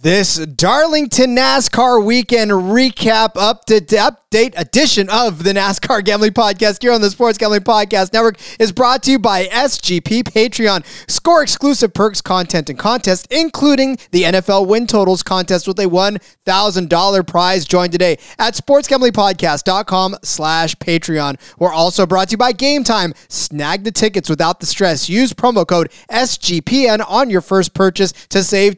This Darlington NASCAR weekend recap up to update edition of the NASCAR Gambling Podcast here on the Sports Gambling Podcast Network is brought to you by SGP Patreon. Score exclusive perks, content, and contests, including the NFL win totals contest with a $1,000 prize. Join today at sportsgamblingpodcast.com slash Patreon. We're also brought to you by Game Time. Snag the tickets without the stress. Use promo code SGPN on your first purchase to save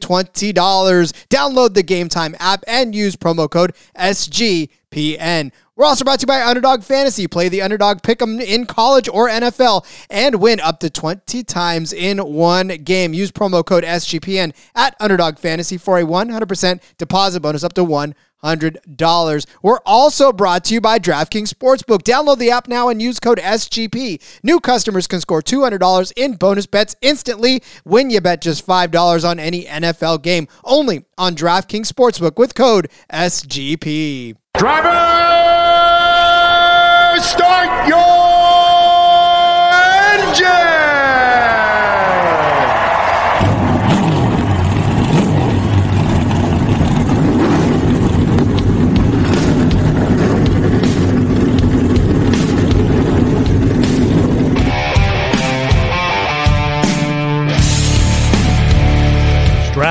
$20. Download the Game Time app and use promo code SGPN. We're also brought to you by Underdog Fantasy. Play the underdog pick 'em in college or NFL and win up to 20 times in one game. Use promo code SGPN at Underdog Fantasy for a 100% deposit bonus up to one $100. We're also brought to you by DraftKings Sportsbook. Download the app now and use code SGP. New customers can score $200 in bonus bets instantly when you bet just $5 on any NFL game. Only on DraftKings Sportsbook with code SGP. Driver, start your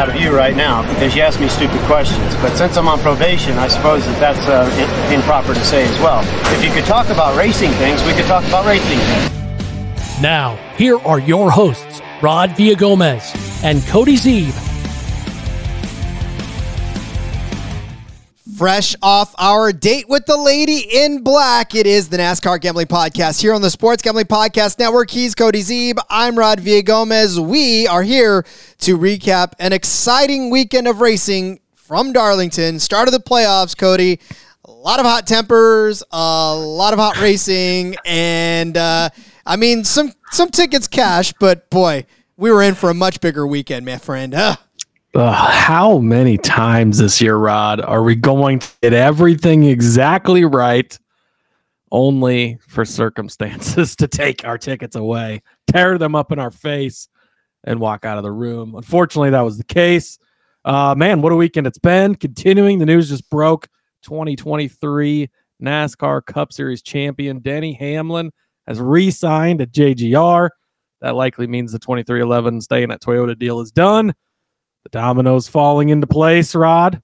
out of you right now because you ask me stupid questions. But since I'm on probation, I suppose that that's uh, improper to say as well. If you could talk about racing things, we could talk about racing things. Now, here are your hosts, Rod Villagomez and Cody Zeeb. Fresh off our date with the lady in black, it is the NASCAR Gambling Podcast here on the Sports Gambling Podcast Network. He's Cody Zeeb. I'm Rod Villagomez. We are here to recap an exciting weekend of racing from Darlington. Start of the playoffs, Cody. A lot of hot tempers, a lot of hot racing, and uh, I mean some some tickets cash, but boy, we were in for a much bigger weekend, my friend. Ugh. How many times this year, Rod, are we going to get everything exactly right, only for circumstances to take our tickets away, tear them up in our face, and walk out of the room? Unfortunately, that was the case. Uh, man, what a weekend it's been. Continuing, the news just broke 2023 NASCAR Cup Series champion Denny Hamlin has re signed at JGR. That likely means the 2311 staying at Toyota deal is done. The dominoes falling into place, Rod.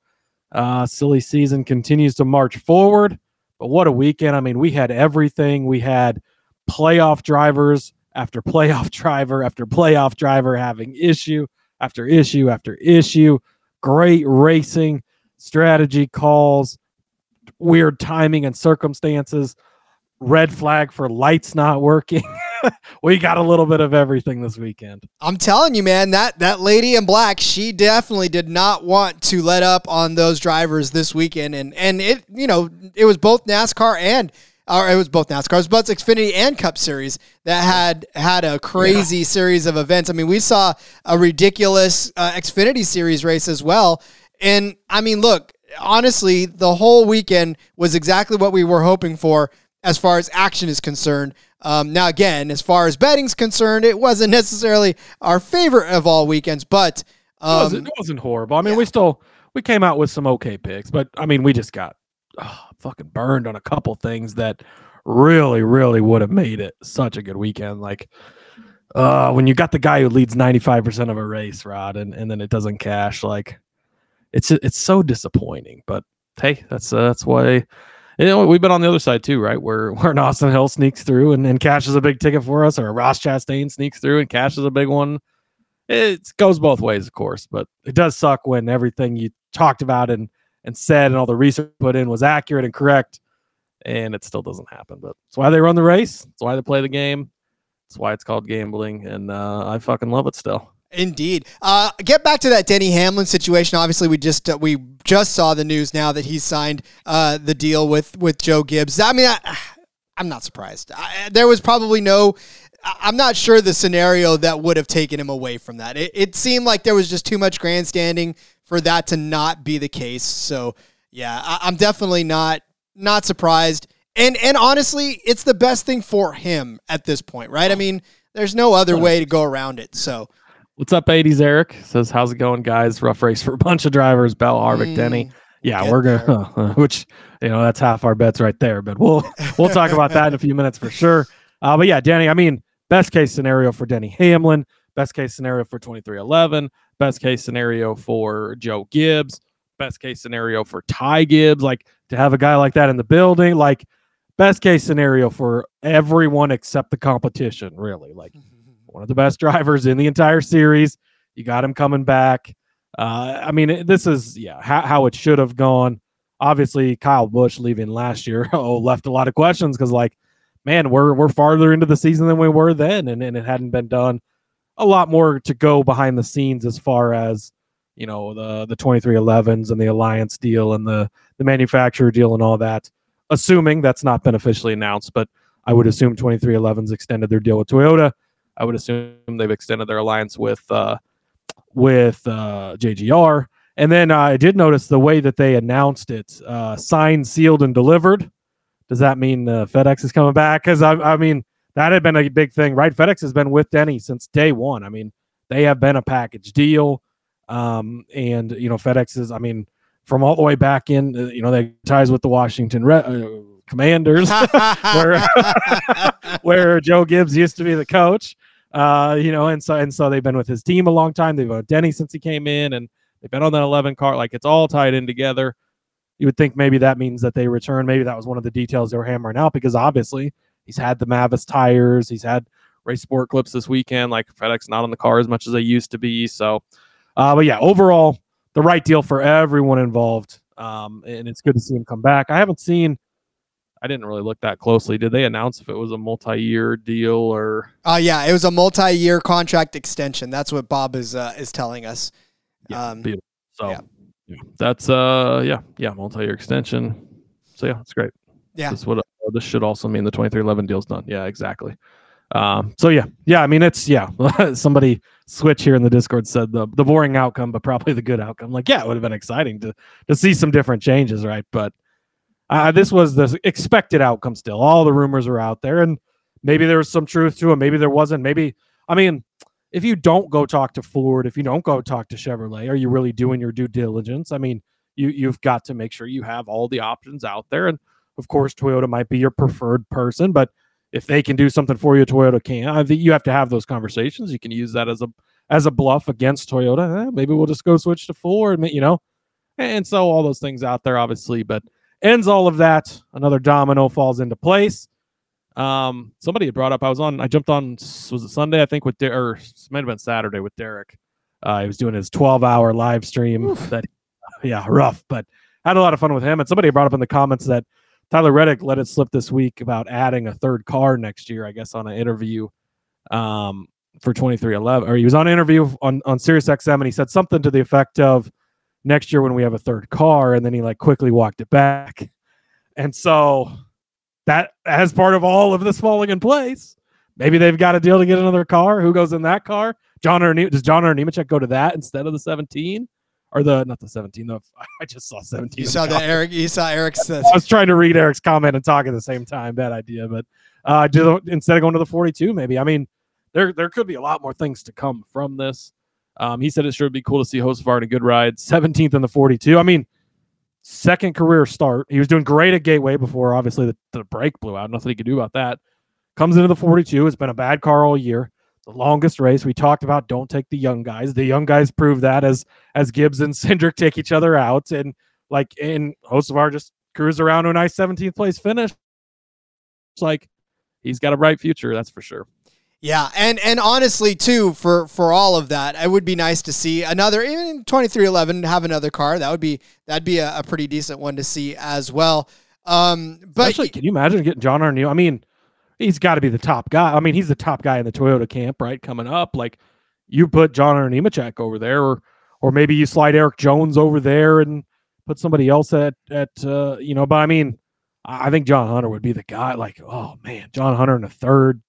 Uh, silly season continues to march forward. But what a weekend. I mean, we had everything. We had playoff drivers after playoff driver after playoff driver having issue after issue after issue. Great racing, strategy calls, weird timing and circumstances, red flag for lights not working. we got a little bit of everything this weekend. I'm telling you, man, that that lady in black, she definitely did not want to let up on those drivers this weekend, and and it, you know, it was both NASCAR and. Or it was both NASCAR, it was both Xfinity and Cup Series that had had a crazy yeah. series of events. I mean, we saw a ridiculous uh, Xfinity Series race as well. And I mean, look, honestly, the whole weekend was exactly what we were hoping for as far as action is concerned. Um, now, again, as far as betting's concerned, it wasn't necessarily our favorite of all weekends, but um, it, wasn't, it, wasn't, horrible. I mean, yeah. we still we came out with some okay picks, but I mean, we just got oh, fucking burned on a couple things that really, really would have made it such a good weekend. Like uh, when you got the guy who leads ninety five percent of a race, Rod, and, and then it doesn't cash, like it's it's so disappointing. But hey, that's uh, that's why you know, we've been on the other side too, right? Where where an Austin Hill sneaks through and, and cashes a big ticket for us, or a Ross Chastain sneaks through and cashes a big one. It goes both ways, of course, but it does suck when everything you talked about and and said and all the research put in was accurate and correct, and it still doesn't happen. But it's why they run the race. It's why they play the game. It's why it's called gambling, and uh, I fucking love it still. Indeed. Uh, get back to that Denny Hamlin situation. Obviously, we just uh, we just saw the news now that he signed uh, the deal with with Joe Gibbs. I mean, I, am not surprised. I, there was probably no. I'm not sure the scenario that would have taken him away from that. It, it seemed like there was just too much grandstanding for that to not be the case. So yeah, I, I'm definitely not not surprised. And and honestly, it's the best thing for him at this point, right? I mean, there's no other way to go around it. So What's up, 80s Eric? Says, how's it going, guys? Rough race for a bunch of drivers, Bell, Harvick, Mm, Denny. Yeah, we're gonna which you know, that's half our bets right there. But we'll we'll talk about that in a few minutes for sure. Uh, but yeah, Denny, I mean, best case scenario for Denny Hamlin, best case scenario for 2311, best case scenario for Joe Gibbs, best case scenario for Ty Gibbs, like to have a guy like that in the building, like best case scenario for everyone except the competition, really. Like one of the best drivers in the entire series. You got him coming back. Uh, I mean, this is yeah how, how it should have gone. Obviously, Kyle Busch leaving last year oh left a lot of questions because like, man, we're we're farther into the season than we were then, and, and it hadn't been done. A lot more to go behind the scenes as far as you know the the 2311s and the alliance deal and the the manufacturer deal and all that. Assuming that's not been officially announced, but I would assume 2311s extended their deal with Toyota. I would assume they've extended their alliance with uh, with uh, JGR. And then uh, I did notice the way that they announced it, uh, signed, sealed, and delivered. Does that mean uh, FedEx is coming back? Because I, I mean, that had been a big thing, right? FedEx has been with Denny since day one. I mean, they have been a package deal, um, and you know, FedEx is. I mean, from all the way back in, uh, you know, they ties with the Washington Re- uh, Commanders, where where Joe Gibbs used to be the coach. Uh, you know, and so and so they've been with his team a long time. They've been with Denny since he came in, and they've been on that eleven car. Like it's all tied in together. You would think maybe that means that they return. Maybe that was one of the details they were hammering out because obviously he's had the Mavis tires, he's had race sport clips this weekend. Like FedEx not on the car as much as they used to be. So, uh, but yeah, overall the right deal for everyone involved. Um, and it's good to see him come back. I haven't seen. I didn't really look that closely. Did they announce if it was a multi-year deal or? Uh, yeah, it was a multi-year contract extension. That's what Bob is uh, is telling us. Yeah, Um. So yeah. yeah, that's uh yeah yeah multi-year extension. So yeah, that's great. Yeah. This would uh, this should also mean the twenty three eleven deal's done. Yeah, exactly. Um. So yeah, yeah. I mean, it's yeah. Somebody switch here in the Discord said the the boring outcome, but probably the good outcome. Like yeah, it would have been exciting to to see some different changes, right? But uh, this was the expected outcome. Still, all the rumors are out there, and maybe there was some truth to it. Maybe there wasn't. Maybe I mean if you don't go talk to Ford, if you don't go talk to Chevrolet, are you really doing your due diligence? I mean, you you've got to make sure you have all the options out there, and of course, Toyota might be your preferred person, but if they can do something for you, Toyota can. I think you have to have those conversations. You can use that as a as a bluff against Toyota. Eh, maybe we'll just go switch to Ford, you know, and so all those things out there, obviously, but ends all of that. Another domino falls into place. Um, somebody had brought up. I was on. I jumped on. Was it Sunday? I think with Der- or it might have been Saturday with Derek. Uh, he was doing his 12-hour live stream. That, yeah, rough, but had a lot of fun with him. And somebody brought up in the comments that Tyler Reddick let it slip this week about adding a third car next year. I guess on an interview, um, for 2311, or he was on an interview on on Sirius XM, and he said something to the effect of, "Next year when we have a third car," and then he like quickly walked it back. And so that as part of all of this falling in place, maybe they've got a deal to get another car. Who goes in that car? John or does John Hunter Nemechek go to that instead of the 17 or the not the 17? The I just saw 17. You saw the that Eric. You saw Eric's. Uh, I was trying to read Eric's comment and talk at the same time. Bad idea, but uh, do the, instead of going to the 42, maybe. I mean, there there could be a lot more things to come from this. Um, he said it sure would be cool to see Hocevar in a good ride. 17th in the 42. I mean, second career start. He was doing great at Gateway before, obviously, the, the brake blew out. Nothing he could do about that. Comes into the 42. It's been a bad car all year. The longest race. We talked about don't take the young guys. The young guys prove that as as Gibbs and Cindric take each other out. And like and Hocevar just cruise around to a nice 17th place finish. It's like he's got a bright future, that's for sure. Yeah, and and honestly too, for for all of that, it would be nice to see another three eleven have another car. That would be that'd be a, a pretty decent one to see as well. Um, but Especially, can you imagine getting John Hunter? I mean, he's got to be the top guy. I mean, he's the top guy in the Toyota camp, right? Coming up, like you put John Hunter Nemechek over there, or or maybe you slide Erik Jones over there and put somebody else at at uh, you know. But I mean, I think John Hunter would be the guy. Like, oh man, John Hunter in a third,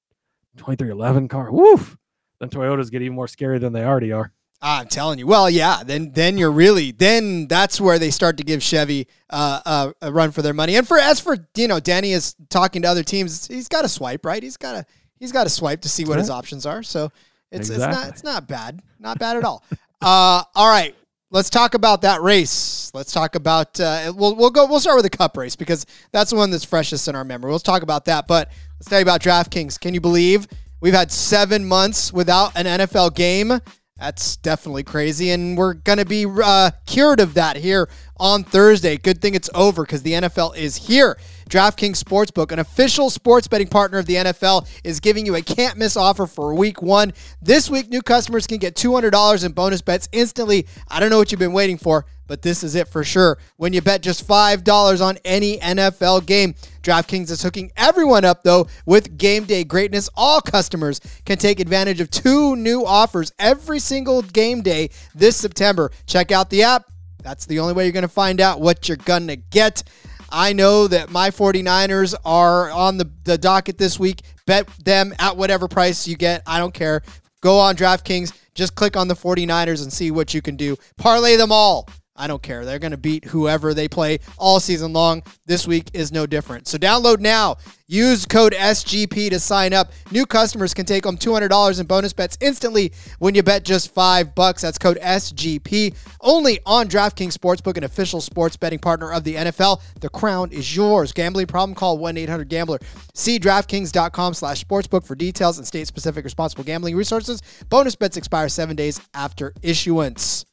2311 car. Woof. Then Toyotas get even more scary than they already are. I'm telling you. Well, yeah. Then, then you're really then that's where they start to give Chevy uh, uh, a run for their money. And for as for you know, Danny is talking to other teams. He's got a swipe, right? He's got a he's got to swipe to see what his options are. So it's it's not it's not bad, not bad at all. uh, all right. Let's talk about that race. Let's talk about uh, we'll we'll go we'll start with the Cup race because that's the one that's freshest in our memory. We'll talk about that, but let's tell you about DraftKings. Can you believe we've had seven months without an NFL game? That's definitely crazy, and we're gonna be uh, cured of that here on Thursday. Good thing it's over because the NFL is here. DraftKings Sportsbook, an official sports betting partner of the NFL, is giving you a can't miss offer for week one. This week, new customers can get $200 in bonus bets instantly. I don't know what you've been waiting for, but this is it for sure. When you bet just $5 on any NFL game, DraftKings is hooking everyone up, though, with game day greatness. All customers can take advantage of two new offers every single game day this September. Check out the app. That's the only way you're going to find out what you're going to get. I know that my 49ers are on the, the docket this week. Bet them at whatever price you get. I don't care. Go on DraftKings. Just click on the 49ers and see what you can do. Parlay them all. I don't care. They're going to beat whoever they play all season long. This week is no different. So download now. Use code SGP to sign up. New customers can take home $200 in bonus bets instantly when you bet just 5 bucks. That's code SGP. Only on DraftKings Sportsbook, an official sports betting partner of the NFL. The crown is yours. Gambling problem call 1-800-GAMBLER. See DraftKings.com slash sportsbook for details and state-specific responsible gambling resources. Bonus bets expire 7 days after issuance.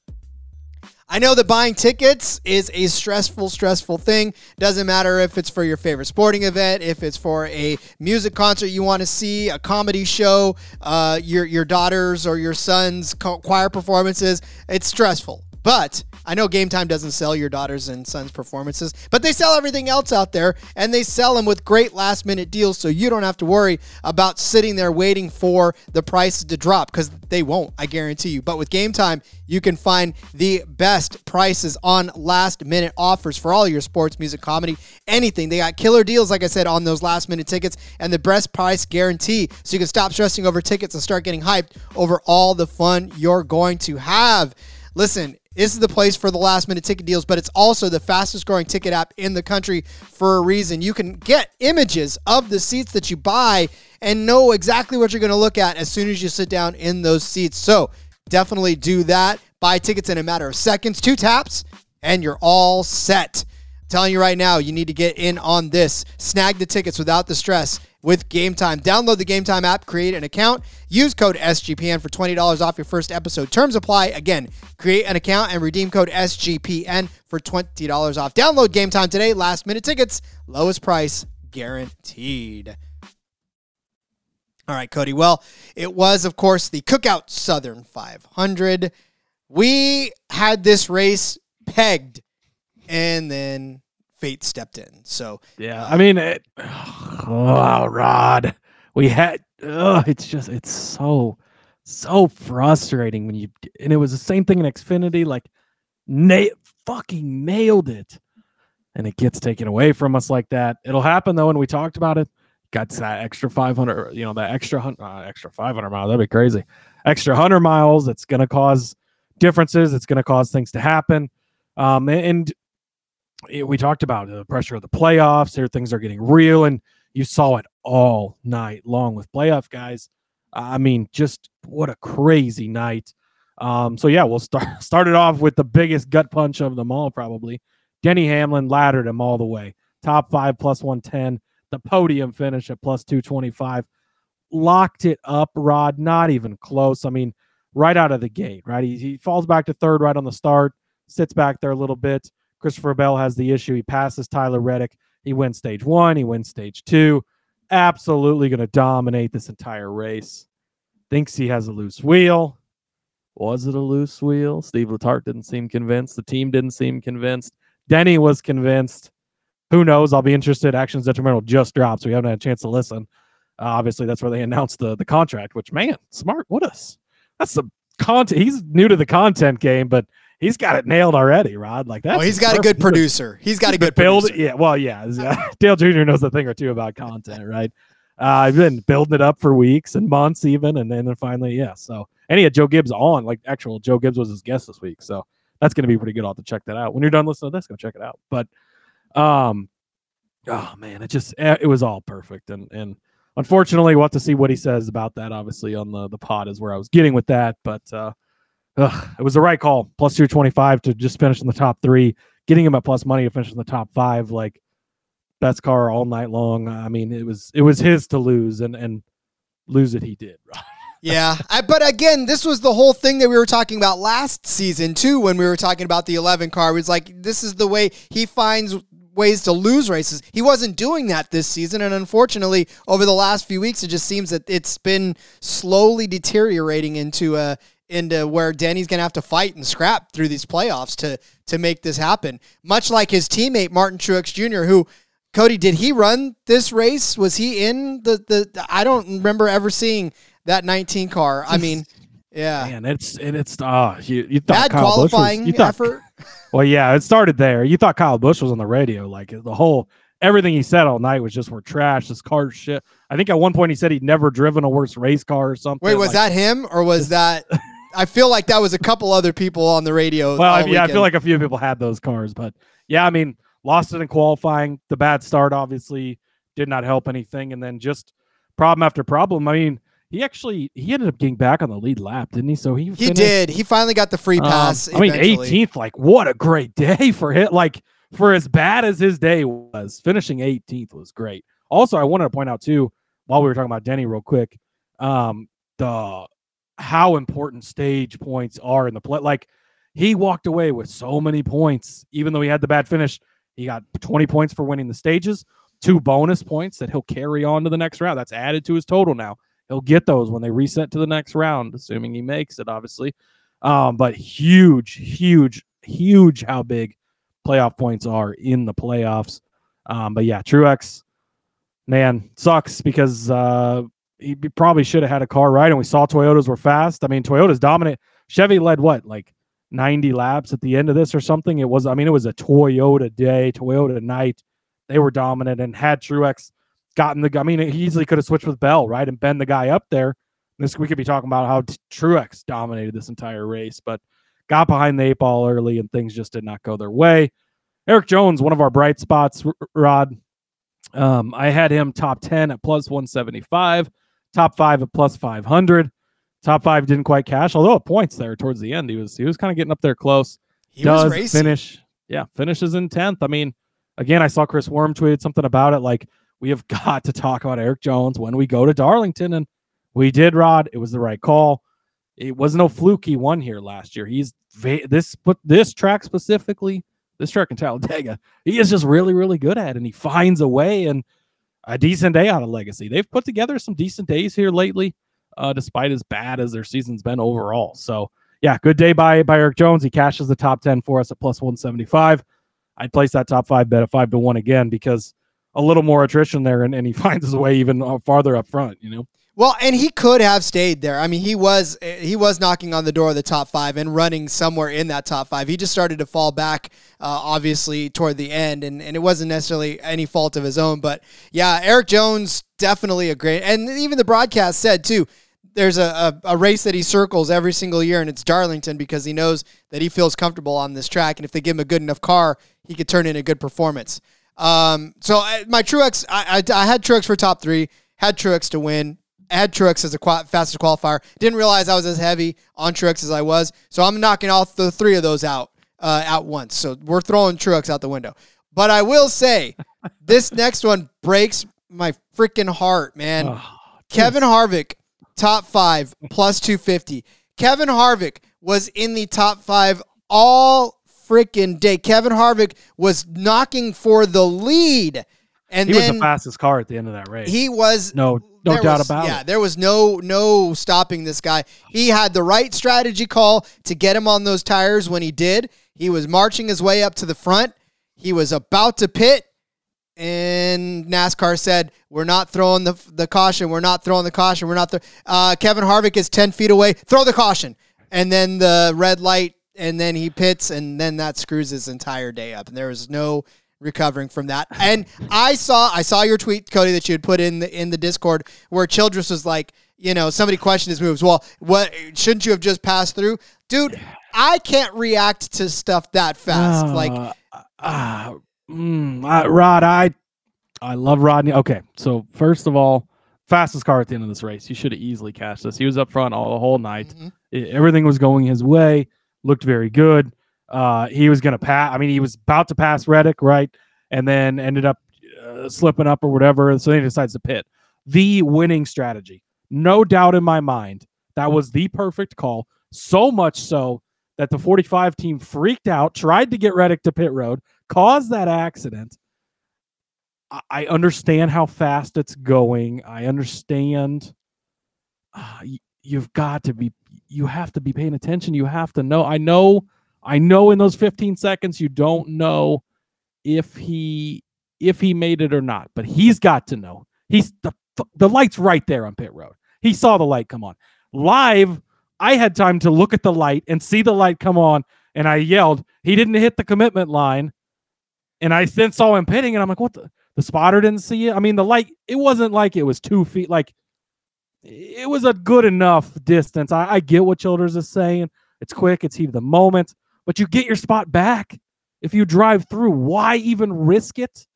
I know that buying tickets is a stressful, stressful thing. Doesn't matter if it's for your favorite sporting event, if it's for a music concert you want to see, a comedy show, uh, your your daughter's or your son's choir performances. It's stressful. But I know Game Time doesn't sell your daughters and sons' performances, but they sell everything else out there, and they sell them with great last minute deals, so you don't have to worry about sitting there waiting for the prices to drop because they won't, I guarantee you. But with Game Time, you can find the best prices on last minute offers for all your sports, music, comedy, anything. They got killer deals, like I said, on those last minute tickets and the best price guarantee. So you can stop stressing over tickets and start getting hyped over all the fun you're going to have. Listen, this is the place for the last minute ticket deals, but it's also the fastest growing ticket app in the country for a reason. You can get images of the seats that you buy and know exactly what you're going to look at as soon as you sit down in those seats. So definitely do that. Buy tickets in a matter of seconds, two taps, and you're all set. Telling you right now, you need to get in on this. Snag the tickets without the stress with Game Time. Download the Game Time app, create an account, use code SGPN for $20 off your first episode. Terms apply. Again, create an account and redeem code SGPN for $20 off. Download Game Time today. Last minute tickets, lowest price guaranteed. All right, Cody. Well, it was, of course, the Cookout Southern 500. We had this race pegged, and then fate stepped in. So, Yeah, I mean, it, oh, Rod, we had. Oh, it's just it's so so frustrating when you and it was the same thing in Xfinity. Like, na- fucking nailed it, and it gets taken away from us like that. It'll happen though, and we talked about it. Got that extra five hundred, you know, that extra uh, extra five hundred miles. That'd be crazy. Extra hundred miles. It's gonna cause differences. It's gonna cause things to happen. Um, and it- we talked about the pressure of the playoffs. Here, things are getting real, and you saw it all night long with playoff guys. I mean, just what a crazy night. Um, so yeah, we'll start start it off with the biggest gut punch of them all, probably. Denny Hamlin laddered him all the way, top five plus one ten. The podium finish at plus two twenty five, locked it up. Rod, not even close. I mean, right out of the gate, right? He, he falls back to third right on the start, sits back there a little bit. Christopher Bell has the issue. He passes Tyler Reddick. He wins stage one. He wins stage two. Absolutely going to dominate this entire race. Thinks he has a loose wheel. Was it a loose wheel? Steve Letarte didn't seem convinced. The team didn't seem convinced. Denny was convinced. Who knows? I'll be interested. Actions detrimental just dropped, so we haven't had a chance to listen. Uh, obviously, that's where they announced the the contract. Which man, smart. What us? That's the content. He's new to the content game, but he's got it nailed already. Rod, like that. oh, he's got a good producer. He's got a good build. producer. Yeah, well, yeah. uh, Dale Jr. knows a thing or two about content, right? Uh, I've been building it up for weeks and months, even, and then finally, yeah. So, and he had Joe Gibbs on, like actual Joe Gibbs was his guest this week. So that's going to be pretty good. I'll have to check that out. When you're done listening to this, go check it out. But, um, oh man, it just eh, it was all perfect, and and unfortunately, we'll have to see what he says about that. Obviously, on the the pod is where I was getting with that, but uh, ugh, it was the right call. Plus two twenty five to just finish in the top three, getting him at plus money to finish in the top five, like best car all night long. I mean, it was it was his to lose, and and lose it he did. yeah, I, but again, this was the whole thing that we were talking about last season too. When we were talking about the eleven car, it was like this is the way he finds ways to lose races. He wasn't doing that this season, and unfortunately, over the last few weeks, it just seems that it's been slowly deteriorating into a into where Danny's going to have to fight and scrap through these playoffs to to make this happen. Much like his teammate Martin Truex Jr., who Cody, did he run this race? Was he in the the? I don't remember ever seeing that 19 car. I mean, yeah, and it's and it's uh, you, you thought bad Kyle qualifying was, you thought, effort. Well, yeah, it started there. You thought Kyle Busch was on the radio, like the whole everything he said all night was just we're trash. This car shit. I think at one point he said he'd never driven a worse race car or something. Wait, was like, that him or was that? I feel like that was a couple other people on the radio. Well, yeah, weekend. I feel like a few people had those cars, but yeah, I mean, lost it in qualifying. The bad start obviously did not help anything, and then just problem after problem. I mean, he actually he ended up getting back on the lead lap, didn't he? So he he did. He finally got the free um, pass. Um, I mean, 18th. Like, what a great day for him. Like, for as bad as his day was, finishing 18th was great. Also, I wanted to point out too, while we were talking about Denny, real quick, um, the how important stage points are in the play. Like, he walked away with so many points, even though he had the bad finish. He got 20 points for winning the stages, two bonus points that he'll carry on to the next round. That's added to his total now he'll get those when they reset to the next round, assuming he makes it, obviously. Um, but huge, huge, huge how big playoff points are in the playoffs. Um, but yeah, Truex, man, sucks because uh, he probably should have had a car right. And we saw Toyotas were fast. I mean, Toyotas dominant. Chevy led what, like 90 laps at the end of this or something? It was, I mean, it was a Toyota day, Toyota night. They were dominant and had Truex gotten the. I mean, he easily could have switched with Bell, right, and been the guy up there. This we could be talking about how Truex dominated this entire race, but got behind the eight ball early, and things just did not go their way. Erik Jones, one of our bright spots, Rod. Um, I had him top ten at plus one seventy five, top five at plus five hundred. Top five didn't quite cash, although at points there towards the end, he was he was kind of getting up there close. He Does finish, yeah, finishes in tenth. I mean, again, I saw Chris Worm tweeted something about it, like we have got to talk about Erik Jones when we go to Darlington. And we did, Rod. It was the right call. It was no fluke he won here last year. He's this, but this track specifically, this track in Talladega, he is just really, really good at, it, and he finds a way and a decent day out of Legacy. They've put together some decent days here lately, uh, despite as bad as their season's been overall. So, yeah, good day by by Erik Jones. He cashes the top ten for us at plus one seventy five. I'd place that top five bet at five to one again because a little more attrition there, and, and he finds his way even uh, farther up front. You know. Well, and he could have stayed there. I mean, he was he was knocking on the door of the top five and running somewhere in that top five. He just started to fall back, uh, obviously toward the end, and, and it wasn't necessarily any fault of his own. But yeah, Erik Jones definitely a great, and even the broadcast said too. There's a, a, a race that he circles every single year, and it's Darlington because he knows that he feels comfortable on this track, and if they give him a good enough car, he could turn in a good performance. Um, so I, my Truex, I, I, I had Truex for top three, had Truex to win, had Truex as a qu- fastest qualifier. Didn't realize I was as heavy on Truex as I was, so I'm knocking all the three of those out uh, at once. So we're throwing Truex out the window. But I will say, this next one breaks my freaking heart, man. Oh, Kevin Harvick, top five plus 250. Kevin Harvick was in the top five all freaking day. Kevin Harvick was knocking for the lead. And he was the fastest car at the end of that race. He was no no doubt was, about yeah, it. Yeah, there was no no stopping this guy. He had the right strategy call to get him on those tires when he did. He was marching his way up to the front. He was about to pit, and NASCAR said, "We're not throwing the the caution. We're not throwing the caution. We're not." Th-. Uh, Kevin Harvick is ten feet away. Throw the caution, and then the red light and then he pits, and then that screws his entire day up. And there was no recovering from that. And I saw I saw your tweet, Cody, that you had put in the in the Discord where Childers was like, you know, somebody questioned his moves. Well, what shouldn't you have just passed through, dude? I can't react to stuff that fast. like, uh, mm, uh, Rod, I I love Rodney. Okay, so first of all, fastest car at the end of this race. He should have easily cashed this. He was up front all the whole night. Mhm. It- everything was going his way. Looked very good. Uh, he was gonna pass. I mean, he was about to pass Reddick, right, and then ended up uh, slipping up or whatever. So he decides to pit. The winning strategy, no doubt in my mind. That was the perfect call. So much so that the 45 team freaked out, tried to get Reddick to pit road, caused that accident. I- understand how fast it's going. I understand. Uh, you've got to be. You have to be paying attention. You have to know. I know. I know. In those 15 seconds, you don't know if he if he made it or not. But he's got to know. He's the the light's right there on pit road. He saw the light come on live. I had time to look at the light and see the light come on, and I yelled. He didn't hit the commitment line, and I then saw him pitting, and I'm like, "What the?" The spotter didn't see it. I mean, the light. It wasn't like it was two feet. Like it was a good enough distance. I, I get what Childers is saying. It's quick. It's heat of the moment, but you get your spot back if you drive through. Why even risk it?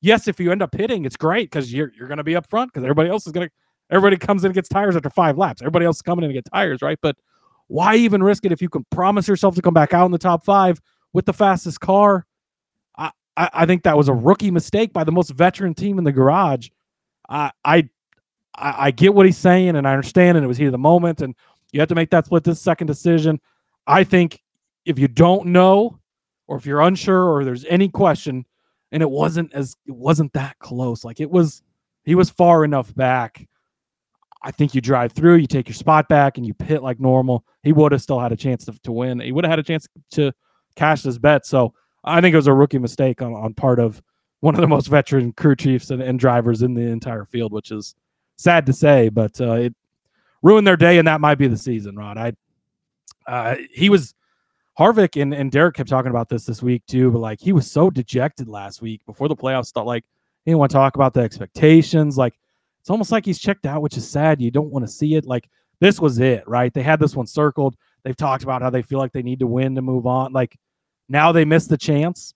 Yes, if you end up hitting, it's great because you're you're going to be up front because everybody else is going to. Everybody comes in and gets tires after five laps. Everybody else is coming in and get tires, right? But why even risk it if you can promise yourself to come back out in the top five with the fastest car? I, I, think that was a rookie mistake by the most veteran team in the garage. I, I I, get what he's saying and I understand, and it was heat of the moment, and you have to make that split this second decision. I think if you don't know, or if you're unsure, or there's any question, and it wasn't as it wasn't that close, like it was, he was far enough back. I think you drive through, you take your spot back, and you pit like normal. He would have still had a chance to, to win. He would have had a chance to cash his bet. So I think it was a rookie mistake on, on part of one of the most veteran crew chiefs and, and drivers in the entire field, which is sad to say, but uh, it ruined their day, and that might be the season. Rod, I uh, he was Harvick and, and Derek kept talking about this this week too, but like he was so dejected last week before the playoffs start. Like he didn't want to talk about the expectations. Like it's almost like he's checked out, which is sad. You don't want to see it. Like this was it, right? They had this one circled. They've talked about how they feel like they need to win to move on. Like now they missed the chance.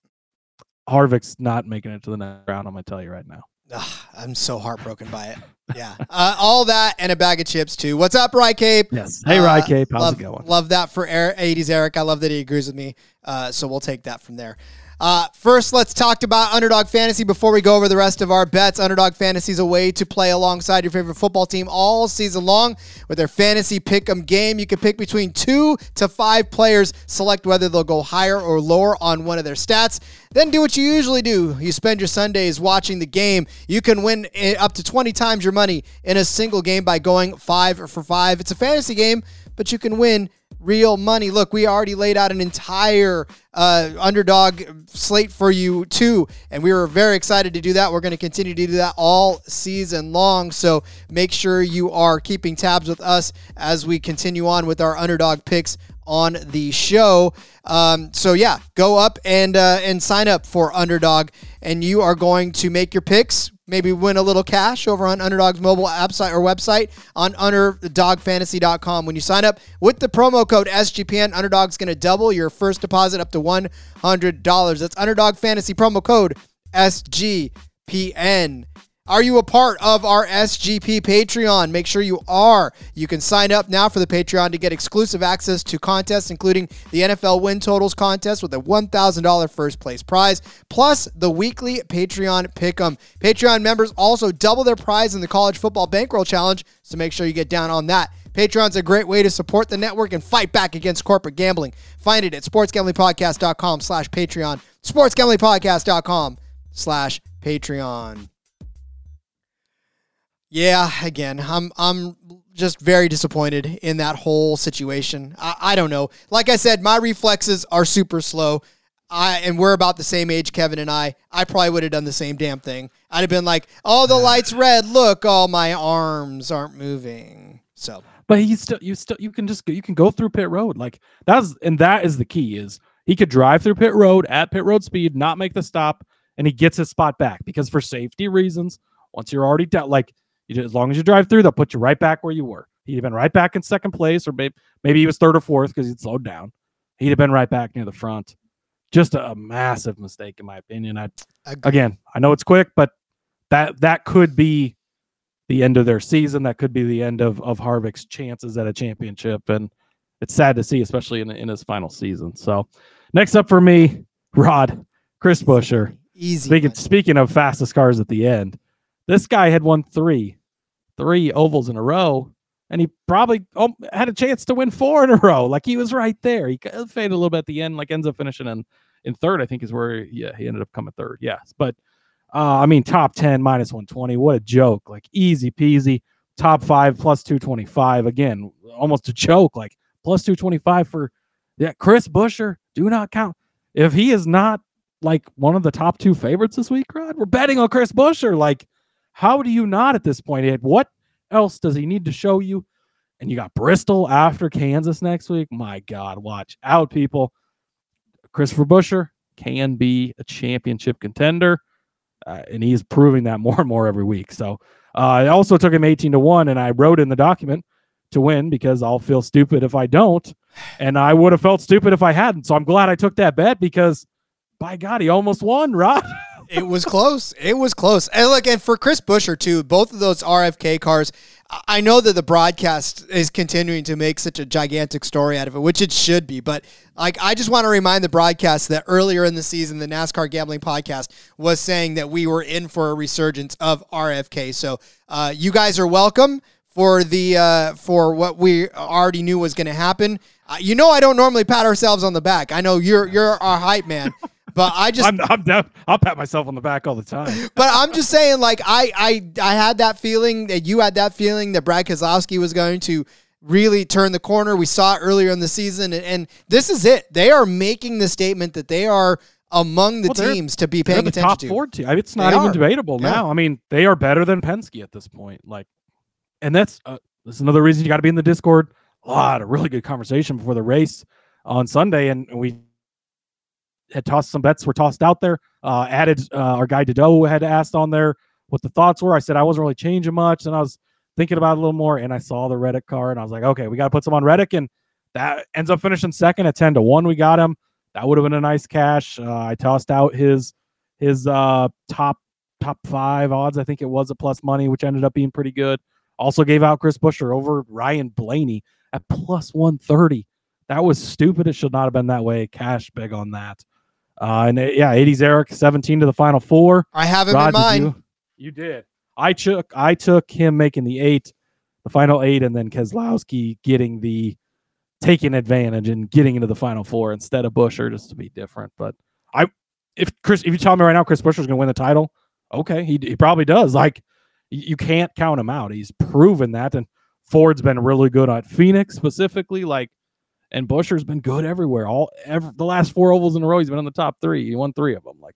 Harvick's not making it to the next round. I'm gonna tell you right now. Ugh, I'm so heartbroken by it. Yeah, uh, all that and a bag of chips too. What's up, Rye Cape? Yes. Hey, Uh, Rye Cape, how's love, it going? Love that for Eric, 80s Eric. I love that he agrees with me. Uh, so we'll take that from there. Uh, first, let's talk about Underdog Fantasy before we go over the rest of our bets. Underdog Fantasy is a way to play alongside your favorite football team all season long with their fantasy pick'em game. You can pick between two to five players, select whether they'll go higher or lower on one of their stats. Then do what you usually do. You spend your Sundays watching the game. You can win eh, up to 20 times your money in a single game by going five for five. It's a fantasy game, but you can win real money. Look, we already laid out an entire uh, underdog slate for you too, and we were very excited to do that. We're going to continue to do that all season long. So make sure you are keeping tabs with us as we continue on with our underdog picks on the show. Um, so yeah, go up and uh, and sign up for Underdog, and you are going to make your picks. Maybe win a little cash over on Underdog's mobile app site or website on UnderdogFantasy.com. When you sign up with the promo code SGPN, Underdog's going to double your first deposit up to $100. That's Underdog Fantasy promo code SGPN. Are you a part of our SGP Patreon? Make sure you are. You can sign up now for the Patreon to get exclusive access to contests, including the NFL win totals contest with a $1,000 first place prize, plus the weekly Patreon Pick'em. Patreon members also double their prize in the College Football Bankroll Challenge, so make sure you get down on that. Patreon's a great way to support the network and fight back against corporate gambling. Find it at sportsgamblingpodcast.com slash Patreon. sportsgamblingpodcast.com slash Patreon. Yeah, again, I'm I'm just very disappointed in that whole situation. I, I don't know. Like I said, my reflexes are super slow. I and we're about the same age, Kevin and I. I probably would have done the same damn thing. I'd have been like, "Oh, the light's red. Look, all my arms aren't moving." So But you still, you still, you can just, go- you can go through pit road. Like that's, and that is the key is he could drive through pit road at pit road speed, not make the stop, and he gets his spot back because for safety reasons, once you're already down, like you as long as you drive through, they'll put you right back where you were. He'd have been right back in second place, or maybe maybe he was third or fourth because he'd slowed down. He'd have been right back near the front. Just a, a massive mistake, in my opinion. I again, I know it's quick, but that that could be the end of their season. That could be the end of of Harvick's chances at a championship, and it's sad to see, especially in in his final season. So, next up for me, Rod, Chris Buescher. Easy. Speaking speaking of fastest cars at the end, this guy had won three, three ovals in a row, and he probably oh, had a chance to win four in a row. Like he was right there. He faded a little bit at the end, like ends up finishing in in third. I think is where yeah he ended up coming third. Yes, but uh, I mean top ten minus one twenty. What a joke! Like easy peasy. Top five plus two twenty five. Again, almost a joke. Like plus two twenty five for yeah Chris Buescher. Do not count if he is not like one of the top two favorites this week. Rod, we're betting on Chris Buescher. Like, how do you not at this point? What else does he need to show you? And you got Bristol after Kansas next week. My God, watch out, people. Christopher Buescher can be a championship contender, uh, and he's proving that more and more every week. So uh, I also took him 18 to 1, and I wrote in the document to win because I'll feel stupid if I don't. And I would have felt stupid if I hadn't. So I'm glad I took that bet because by God, he almost won, Rod. It was close. It was close. And look, and for Chris Buescher too, both of those RFK cars. I know that the broadcast is continuing to make such a gigantic story out of it, which it should be. But like, I just want to remind the broadcast that earlier in the season, the NASCAR Gambling Podcast was saying that we were in for a resurgence of RFK. So uh, you guys are welcome for the uh, for what we already knew was going to happen. Uh, you know, I don't normally pat ourselves on the back. I know you're you're our hype man. But I just I'm, I'm def- I'll pat myself on the back all the time. But I'm just saying, like I I I had that feeling that you had that feeling that Brad Keselowski was going to really turn the corner. We saw it earlier in the season, and, and this is it. They are making the statement that they are among the well, teams to be paying the attention top to. Four team. I mean, it's not they even are. debatable yeah. now. I mean, they are better than Penske at this point. Like, and that's uh, that's another reason you got to be in the Discord. A lot of really good conversation before the race on Sunday, and we had tossed some bets were tossed out there. Uh, added uh, our guy Dodo had asked on there what the thoughts were. I said I wasn't really changing much, and I was thinking about a little more. And I saw the Reddick car, and I was like, okay, we got to put some on Reddick, and that ends up finishing second at ten to one. We got him. That would have been a nice cash. Uh, I tossed out his his uh, top top five odds. I think it was a plus money, which ended up being pretty good. Also gave out Chris Buescher over Ryan Blaney at plus 130. That was stupid. It should not have been that way. Cash big on that. Uh, and uh, yeah, 80s Eric, 17 to the final four. I have him Rod, in mind. You, you, did. I took I took him making the eight, the final eight, and then Keselowski getting the taking advantage and getting into the final four instead of Buescher, just to be different. But I, if Chris, if you tell me right now Chris Buescher's going to win the title, okay, he he probably does. Like you can't count him out. He's proven that, and Ford's been really good at Phoenix specifically. Like and Buescher's been good everywhere. All every, the last four ovals in a row, he's been in the top three. He won three of them. Like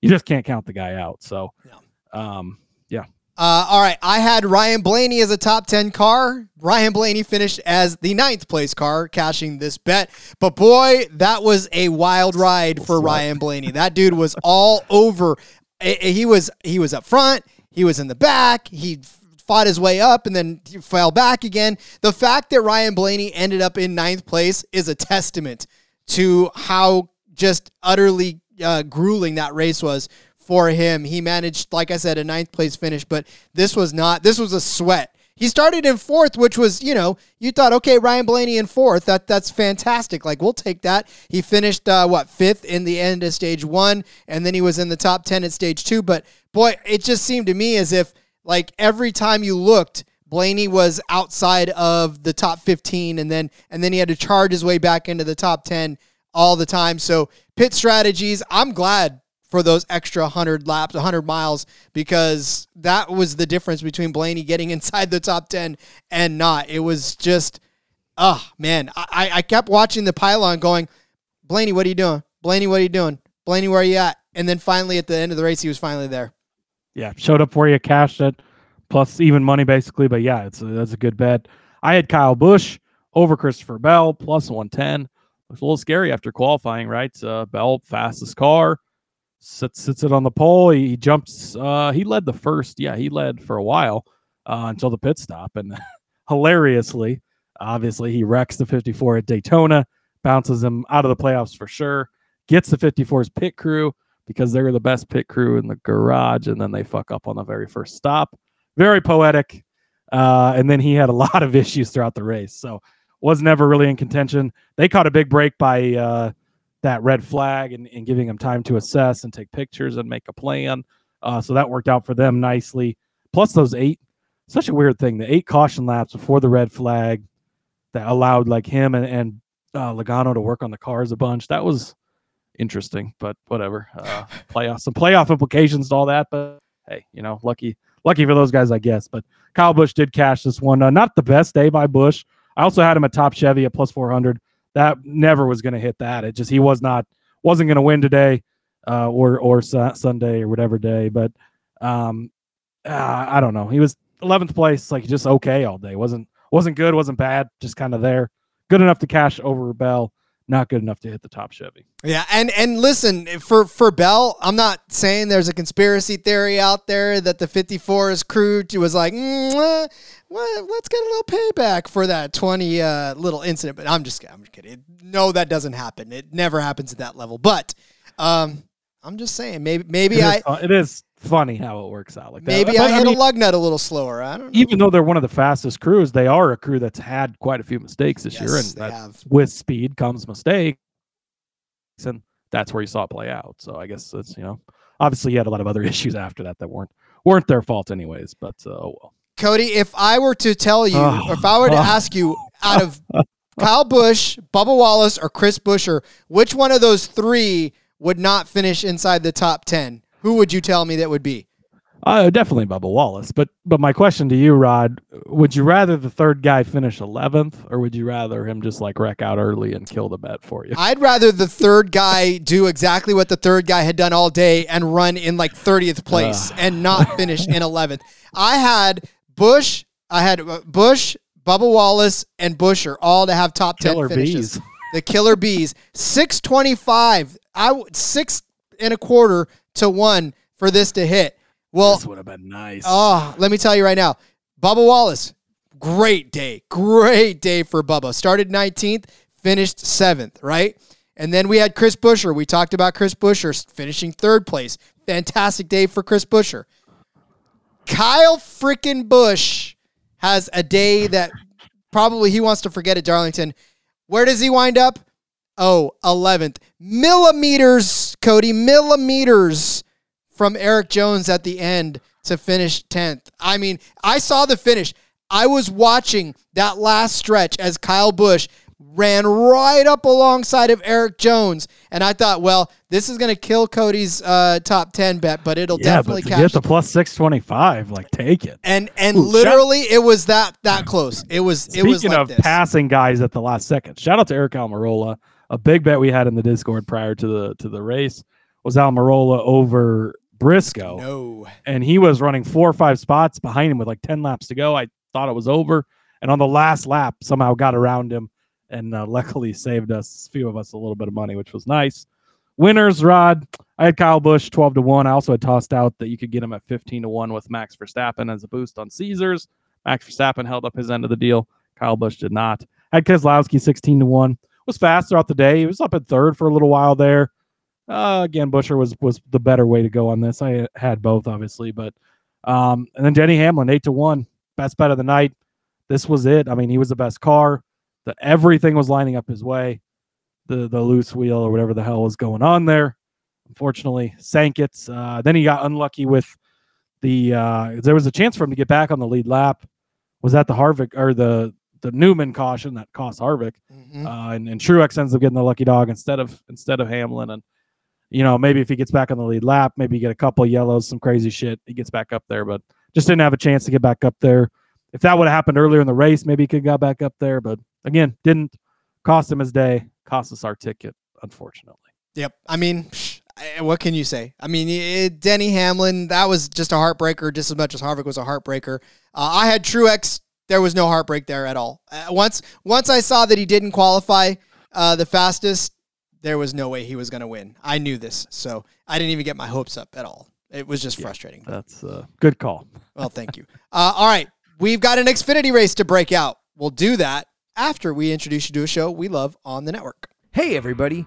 you just can't count the guy out. So, yeah. um, yeah. Uh, all right, I had Ryan Blaney as a top ten car. Ryan Blaney finished as the ninth place car, cashing this bet. But boy, that was a wild ride for Ryan Blaney. That dude was all over. He was he was up front. He was in the back. He fought his way up and then fell back again. The fact that Ryan Blaney ended up in ninth place is a testament to how just utterly uh, grueling that race was for him. He managed, like I said, a ninth place finish, but this was not, this was a sweat. He started in fourth, which was, you know, you thought, okay, Ryan Blaney in fourth. That that's fantastic. Like we'll take that. He finished uh, what fifth in the end of stage one, and then he was in the top ten at stage two. But boy, it just seemed to me as if like every time you looked, Blaney was outside of the top 15 and then and then he had to charge his way back into the top 10 all the time. So pit strategies, I'm glad for those extra 100 laps, 100 miles because that was the difference between Blaney getting inside the top 10 and not. It was just oh man, I I kept watching the pylon going, Blaney, what are you doing? Blaney, what are you doing? Blaney, where are you at? And then finally at the end of the race he was finally there yeah, showed up for you, cashed it, plus even money basically. But yeah, it's a, that's a good bet. I had Kyle Busch over Christopher Bell plus 110. It's a little scary after qualifying, right? Uh, Bell fastest car, sits sits it on the pole. He, he jumps. Uh, he led the first. Yeah, he led for a while uh, until the pit stop, and hilariously, obviously, he wrecks the 54 at Daytona, bounces him out of the playoffs for sure. Gets the 54's pit crew because they're the best pit crew in the garage, and then they fuck up on the very first stop. Very poetic. Uh, and then he had a lot of issues throughout the race, so was never really in contention. They caught a big break by uh, that red flag and, and, giving them time to assess and take pictures and make a plan. Uh, so that worked out for them nicely. Plus those eight, such a weird thing. The eight caution laps before the red flag that allowed like him and, and uh, Logano to work on the cars a bunch. That was interesting, but whatever. Uh, playoff some playoff implications to all that. But hey, you know, lucky lucky for those guys, I guess. But Kyle Busch did cash this one. Uh, not the best day by Busch. I also had him a top Chevy at plus 400. That never was going to hit that. It just he was not wasn't going to win today uh, or or su- Sunday or whatever day. But um, uh, I don't know. He was 11th place, like just okay all day. wasn't wasn't good, wasn't bad, just kind of there. Good enough to cash over Bell not good enough to hit the top Chevy. Yeah, and and listen for for Bell, I'm not saying there's a conspiracy theory out there that the 54's crew to was like, mm, uh, well, let's get a little payback for that 20 uh, little incident. But I'm just I'm just kidding. No, that doesn't happen. It never happens at that level. But um, I'm just saying maybe maybe it I is, it is funny how it works out like that. maybe that. I hit mean, a lug nut a little slower. I don't know. Even though they're one of the fastest crews, they are a crew that's had quite a few mistakes this yes, year, and that have. with speed comes mistakes, and that's where you saw it play out. So I guess it's you know obviously you had a lot of other issues after that that weren't weren't their fault anyways. But uh, oh well. Cody, if I were to tell you, or if I were to ask you, out of Kyle Busch, Bubba Wallace, or Chris Buescher, which one of those three would not finish inside the top ten? Who would you tell me that would be? Uh, definitely Bubba Wallace. But but my question to you, Rod, would you rather the third guy finish eleventh, or would you rather him just like wreck out early and kill the bet for you? I'd rather the third guy do exactly what the third guy had done all day and run in like thirtieth place uh. and not finish in eleventh. I had Busch, I had Bush, Busch, Bubba Wallace, and Buescher all to have top killer ten finishes. Bees. The killer bees, six twenty five. I six and a quarter to one for this to hit. Well, this would have been nice. Oh, let me tell you right now, Bubba Wallace, great day, great day for Bubba. Started 19th, finished seventh, right? And then we had Chris Buescher. We talked about Chris Buescher finishing third place. Fantastic day for Chris Buescher. Kyle freaking Busch has a day that probably he wants to forget at Darlington. Where does he wind up? Oh, 11th. Millimeters, Cody, millimeters from Erik Jones at the end to finish 10th. I mean, I saw the finish. I was watching that last stretch as Kyle Busch ran right up alongside of Erik Jones, and I thought, well, this is going to kill Cody's uh, top ten bet, but it'll yeah, definitely but catch. Get the plus six twenty five, like take it. And and Ooh, literally, it was that that close. It was. Speaking it was like of this. passing guys at the last second, shout out to Aric Almirola. A big bet we had in the Discord prior to the to the race was Almirola over Briscoe. No. And he was running four or five spots behind him with like 10 laps to go. I thought it was over. And on the last lap, somehow got around him and uh, luckily saved us, a few of us, a little bit of money, which was nice. Winners, Rod. I had Kyle Busch 12 to 1. I also had tossed out that you could get him at 15 to 1 with Max Verstappen as a boost on Caesars. Max Verstappen held up his end of the deal. Kyle Busch did not. I had Keselowski 16 to 1. Was fast throughout the day. He was up at third for a little while there. Uh, again, Buescher was was the better way to go on this. I had both, obviously, but um, and then Denny Hamlin, eight to one, best bet of the night. This was it. I mean, he was the best car. The everything was lining up his way. The the loose wheel or whatever the hell was going on there, unfortunately, sank it. Uh, then he got unlucky with the. Uh, there was a chance for him to get back on the lead lap. Was that the Harvick or the the Newman caution that cost Harvick, mm-hmm. uh, and, and Truex ends up getting the lucky dog instead of instead of Hamlin, and you know, maybe if he gets back on the lead lap, maybe you get a couple yellows, some crazy shit, he gets back up there, but just didn't have a chance to get back up there. If that would have happened earlier in the race, maybe he could have got back up there, but again, didn't cost him his day, cost us our ticket, unfortunately. Yep. I mean, what can you say? I mean, it, Denny Hamlin, that was just a heartbreaker, just as much as Harvick was a heartbreaker. Uh, I had Truex. There was no heartbreak there at all. Uh, once, once I saw that he didn't qualify uh, the fastest, there was no way he was going to win. I knew this, so I didn't even get my hopes up at all. It was just frustrating. That's a good call. Well, thank you. Uh, all right, we've got an Xfinity race to break out. We'll do that after we introduce you to a show we love on the network. Hey everybody,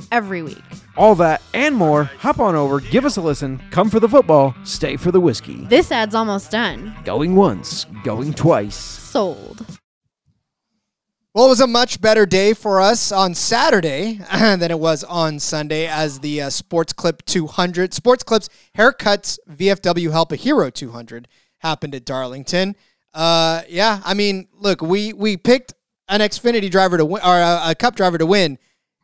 every week. All that and more, hop on over, give us a listen, come for the football, stay for the whiskey. This ad's almost done. Going once, going twice. Sold. Well, it was a much better day for us on Saturday than it was on Sunday as the uh, Sports Clip 200, Sports Clips Haircuts VFW Help a Hero 200 happened at Darlington. Uh, yeah, I mean, look, we we picked an Xfinity driver to win or a, a Cup driver to win,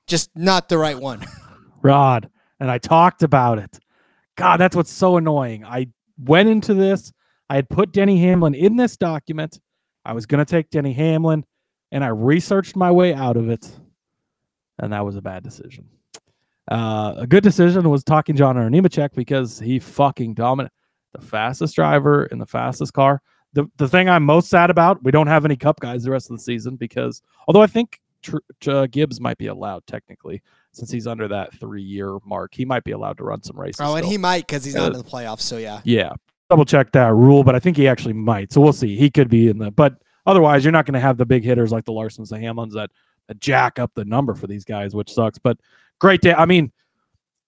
just not the right one. Rod, and I talked about it. God, that's what's so annoying. I went into this, I had put Denny Hamlin in this document. I was going to take Denny Hamlin, and I researched my way out of it, and that was a bad decision. Uh, a good decision was talking John Nemechek because he fucking dominated the fastest driver in the fastest car. The, the thing I'm most sad about, we don't have any cup guys the rest of the season because, although I think Tr- uh, Gibbs might be allowed technically since he's under that three year mark. He might be allowed to run some races. oh, and still. he might because he's not Uh, in the playoffs. So yeah, yeah, double check that rule, but I think he actually might. So we'll see. He could be in the, but otherwise, you're not going to have the big hitters like the Larsons, the Hamlins that, that jack up the number for these guys, which sucks. But great day. I mean,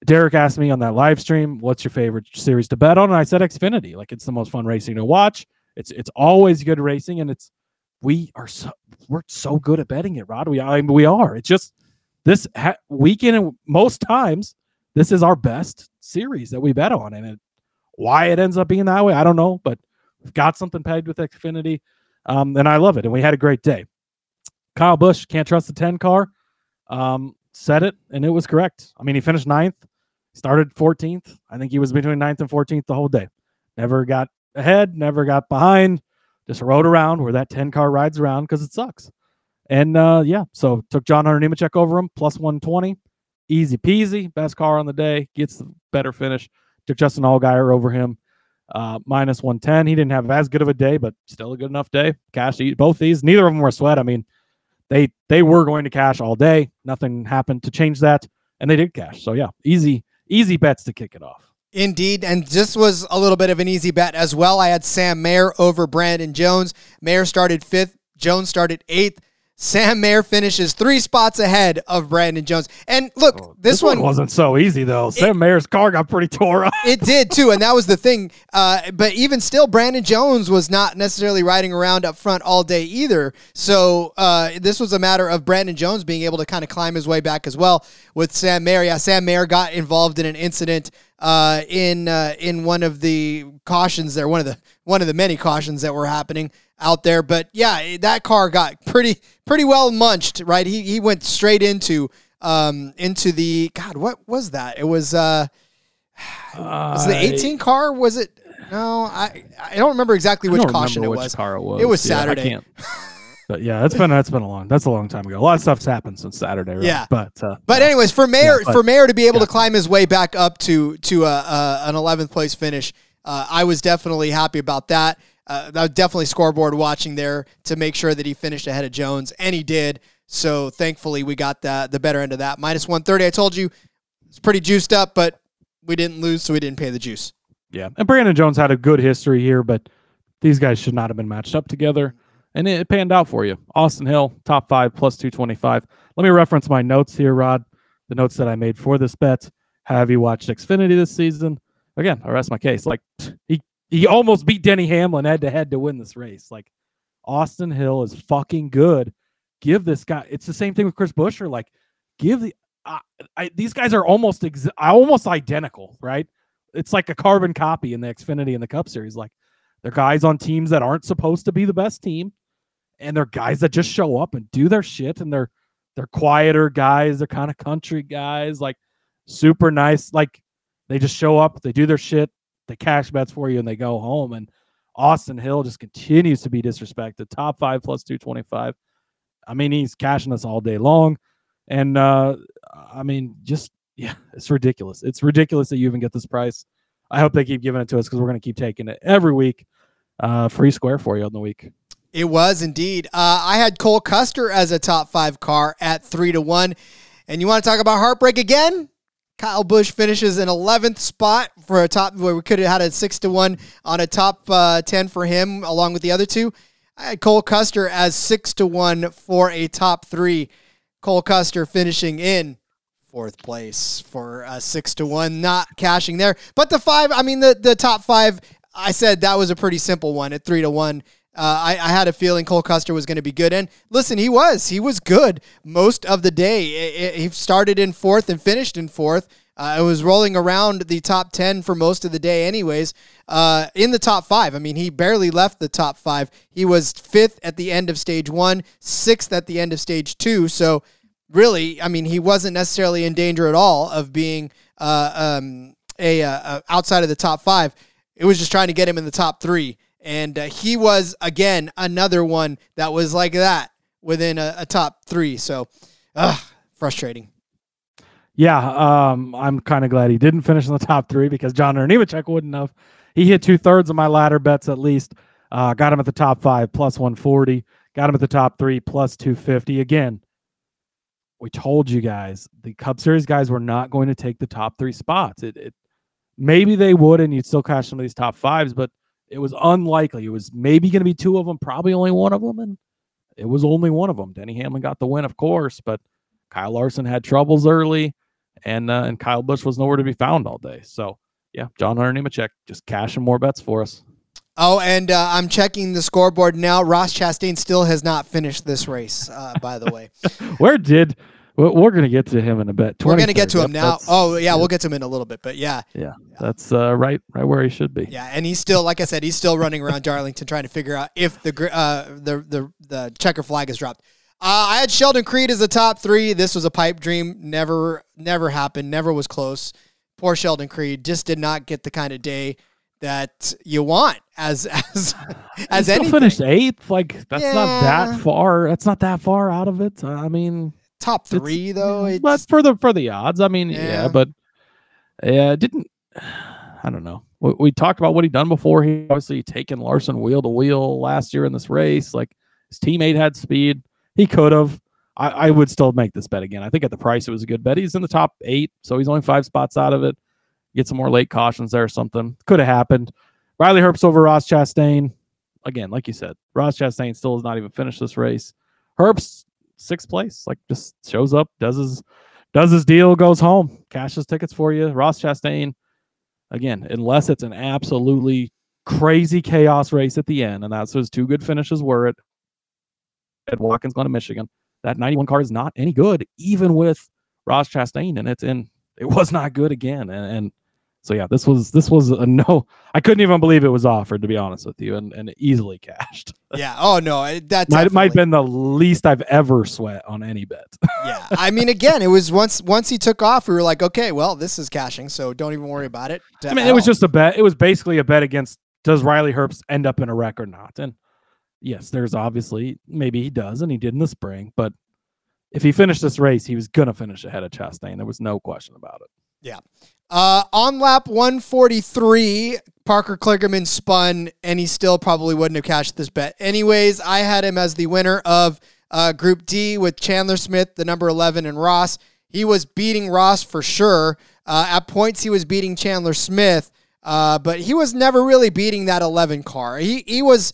Derek asked me on that live stream, "What's your favorite series to bet on?" And I said Xfinity. Like it's the most fun racing to watch. It's it's always good racing, and it's we are so we're so good at betting it, Rod. We I mean, we are. It's just this ha- weekend and most times this is our best series that we bet on, and it, why it ends up being that way, I don't know, but we've got something pegged with Xfinity, um, and I love it, and we had a great day. Kyle Busch can't trust the ten car. Um, said it, and it was correct. I mean, he finished ninth, started 14th. I think he was between ninth and 14th the whole day. Never got ahead, never got behind. Just rode around where that 10 car rides around because it sucks. And uh, yeah, so took John Hunter Nemechek over him, plus 120. Easy peasy. Best car on the day. Gets the better finish. Took Justin Allgaier over him, uh, minus 110. He didn't have as good of a day, but still a good enough day. Cash both these. Neither of them were sweat. I mean, they they were going to cash all day. Nothing happened to change that, and they did cash. So yeah, easy easy bets to kick it off. Indeed, and this was a little bit of an easy bet as well. I had Sam Mayer over Brandon Jones. Mayer started fifth, Jones started eighth. Sam Mayer finishes three spots ahead of Brandon Jones. And look, this, one, wasn't so easy though. Sam Mayer's car got pretty tore up. it did too, and that was the thing. Uh, but even still, Brandon Jones was not necessarily riding around up front all day either. So uh, this was a matter of Brandon Jones being able to kind of climb his way back as well with Sam Mayer. Yeah, Sam Mayer got involved in an incident uh, in uh, in one of the cautions there, one of the one of the many cautions that were happening out there. But yeah, that car got pretty pretty well munched. Right, he he went straight into um into the God. What was that? It was. uh was it the 18 car? Was it? No, I I don't remember exactly which caution it which was. car it was. It was Yeah, Saturday. but yeah, that's been that's been a long that's a long time ago. A lot of stuff's happened since Saturday. Right? Yeah. but uh, But anyways, for Mayer Yeah, but- for Mayer to be able yeah. to climb his way back up to to uh, uh, an 11th place finish, uh, I was definitely happy about that. Uh, that was definitely scoreboard watching there to make sure that he finished ahead of Jones, and he did. So thankfully, we got the the better end of that. Minus 130. I told you it's pretty juiced up, but we didn't lose, so we didn't pay the juice. Yeah, and Brandon Jones had a good history here, but these guys should not have been matched up together, and it, it panned out for you. Austin Hill, top five, plus two twenty five. Let me reference my notes here, Rod. The notes that I made for this bet. Have you watched Xfinity this season? Again, I rest my case. Like he he almost beat Denny Hamlin head to head to win this race. Like Austin Hill is fucking good. Give this guy. It's the same thing with Chris Buescher. Like give the. I, I, these guys are almost ex- almost identical, right? It's like a carbon copy in the Xfinity and the Cup Series. Like they're guys on teams that aren't supposed to be the best team, and they're guys that just show up and do their shit, and they're they're quieter guys. They're kind of country guys, like super nice. Like they just show up, they do their shit, they cash bets for you, and they go home. And Austin Hill just continues to be disrespected. Top five plus 225. I mean, he's cashing us all day long. And uh I mean, just yeah, it's ridiculous. It's ridiculous that you even get this price. I hope they keep giving it to us because we're going to keep taking it every week. Uh, free square for you on the week. It was indeed. Uh, I had Cole Custer as a top five car at three to one. And you want to talk about heartbreak again? Kyle Busch finishes in 11th spot for a top where we could have had a six to one on a top uh, 10 for him along with the other two. Had Cole Custer as six to one for a top three. Cole Custer finishing in fourth place for a six to one, not cashing there. But the five, I mean, the, the top five, I said that was a pretty simple one at three to one. Uh, I, I, had a feeling Cole Custer was going to be good. And listen, he was. He was good most of the day. He started in fourth and finished in fourth. Uh, it was rolling around the top 10 for most of the day, anyways. Uh, in the top five. I mean, he barely left the top five. He was fifth at the end of stage one, sixth at the end of stage two. So, really, I mean, he wasn't necessarily in danger at all of being uh, um, a, a outside of the top five. It was just trying to get him in the top three. And uh, he was, again, another one that was like that within a, a top three. So, ugh, frustrating. Yeah, um, I'm kind of glad he didn't finish in the top three because John Nemechek wouldn't have. He hit two thirds of my ladder bets at least. Uh, got him at the top five plus 140. Got him at the top three plus 250. Again, we told you guys the Cup Series guys were not going to take the top three spots. It, it maybe they would, and you'd still cash some of these top fives, but it was unlikely. It was maybe going to be two of them, probably only one of them, and it was only one of them. Denny Hamlin got the win, of course, but Kyle Larson had troubles early, and uh, and Kyle Busch was nowhere to be found all day. So yeah, John Hunter Nemechek just cashing more bets for us. Oh, and uh, I'm checking the scoreboard now. Ross Chastain still has not finished this race. Uh, by the way, where did we're going to get to him in a bit. We're going to get to him now. Oh yeah, yeah, we'll get to him in a little bit, but yeah, yeah, yeah. that's uh, right, right where he should be. Yeah, and he's still, like I said, he's still running around Darlington trying to figure out if the uh, the the the checker flag is dropped. Uh, I had Sheldon Creed as the top three. This was a pipe dream. Never, never happened. Never was close. Poor Sheldon Creed just did not get the kind of day that you want as as as he finished eighth. Like that's yeah. not that far. That's not that far out of it. I mean, top three though. Mm, it's, but for the for the odds, I mean, yeah, yeah but yeah, didn't. I don't know. We, we, talked about what he'd done before. He obviously taken Larson wheel to wheel last year in this race. Like his teammate had speed. He could have. I, I would still make this bet again. I think at the price it was a good bet. He's in the top eight, so he's only five spots out of it. Get some more late cautions there or something. Could have happened. Riley Herbst over Ross Chastain. Again, like you said, Ross Chastain still has not even finished this race. Herbst sixth place. Like just shows up, does his does his deal, goes home, cashes tickets for you. Ross Chastain, again, unless it's an absolutely crazy chaos race at the end, and that's his two good finishes were at at Watkins Glen, Michigan. That 91 car is not any good, even with Ross Chastain, and it's in. It was not good again, and, and so yeah, this was this was a no. I couldn't even believe it was offered to be honest with you, and, and easily cashed. Yeah. Oh no, that might might have been the least I've ever sweat on any bet. yeah. I mean, again, it was once once he took off, we were like, okay, well, this is cashing, so don't even worry about it. I mean, it was just a bet. It was basically a bet against does Riley Herbst end up in a wreck or not, and yes, there's obviously maybe he does, and he did in the spring, but if he finished this race, he was gonna finish ahead of Chastain. There was no question about it. Yeah. Uh, on lap 143, Parker Kligerman spun, and he still probably wouldn't have cashed this bet. Anyways, I had him as the winner of uh, Group D with Chandler Smith, the number 11, and Ross. He was beating Ross for sure. Uh, at points, he was beating Chandler Smith, uh, but he was never really beating that 11 car. He he was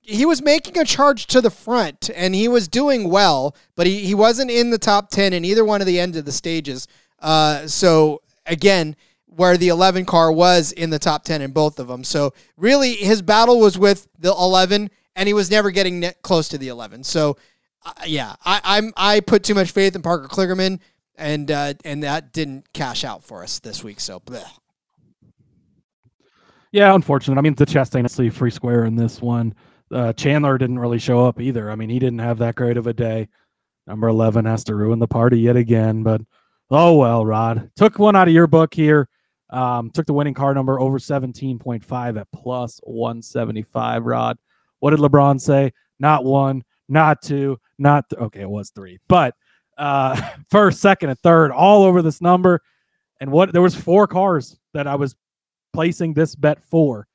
he was making a charge to the front, and he was doing well, but he, he wasn't in the top 10 in either one of the end of the stages. Uh, so again, where the 11 car was in the top 10 in both of them. So really, his battle was with the 11, and he was never getting close to the 11. So uh, yeah, I, I'm I put too much faith in Parker Kligerman, and uh, and that didn't cash out for us this week. So. Bleh. Yeah, unfortunate. I mean, the Chastain honestly free square in this one. Uh, Chandler didn't really show up either. I mean, he didn't have that great of a day. Number 11 has to ruin the party yet again, but oh well, Rod. Took one out of your book here. Um, took the winning car number over 17.5 at plus 175, Rod. What did LeBron say? Not one, not two, not th- okay, it was three. But uh first, second, and third, all over this number. And what there was four cars that I was placing this bet for.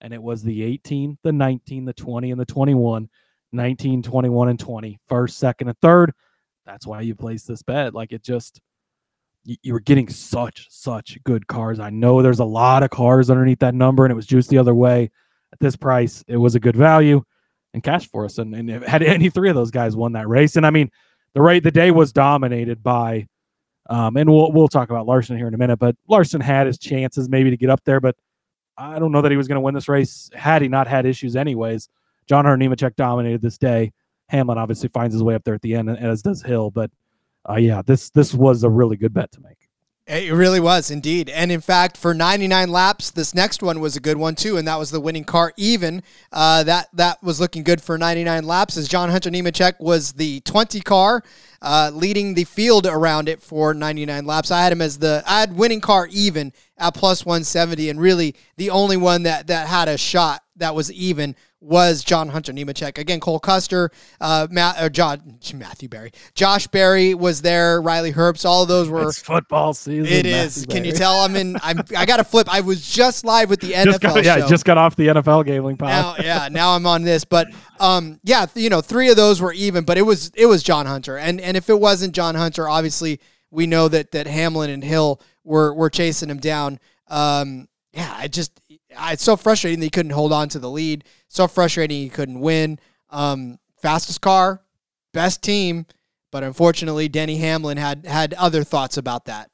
And it was the 18, the 19, the 20, and the 21. 19, 21, and 20. First, second, and third. That's why you place this bet. Like it just you, were getting such, such good cars. I know there's a lot of cars underneath that number, and it was juiced the other way. At this price, it was a good value and cash for us. And, and had any three of those guys won that race. And I mean, the rate the day was dominated by um, and we'll we'll talk about Larson here in a minute, but Larson had his chances maybe to get up there, but I don't know that he was going to win this race had he not had issues anyways. John Hunter Nemechek dominated this day. Hamlin obviously finds his way up there at the end, as does Hill. But uh, yeah, this this was a really good bet to make. It really was indeed. And in fact, for 99 laps, this next one was a good one too, and that was the winning car even. Uh, that that was looking good for 99 laps as John Hunter Nemechek was the 20 car uh, leading the field around it for 99 laps. I had him as the I had winning car even at plus 170 and really the only one that that had a shot that was even was John Hunter Nemechek. Again, Cole Custer, uh, Matt, or John, Matthew Berry, Josh Berry was there, Riley Herbst. All of those were it's football season. It is. Can you tell? I'm in. I'm. I got to flip. I was just live with the NFL. Got, yeah, show. just got off the NFL gambling pod. Now, yeah, now I'm on this, but um, yeah, you know, three of those were even, but it was it was John Hunter, and and if it wasn't John Hunter, obviously we know that that Hamlin and Hill were were chasing him down. Um, yeah, I just it's so frustrating that he couldn't hold on to the lead. So frustrating he couldn't win. Um, fastest car, best team, but unfortunately, Denny Hamlin had had other thoughts about that.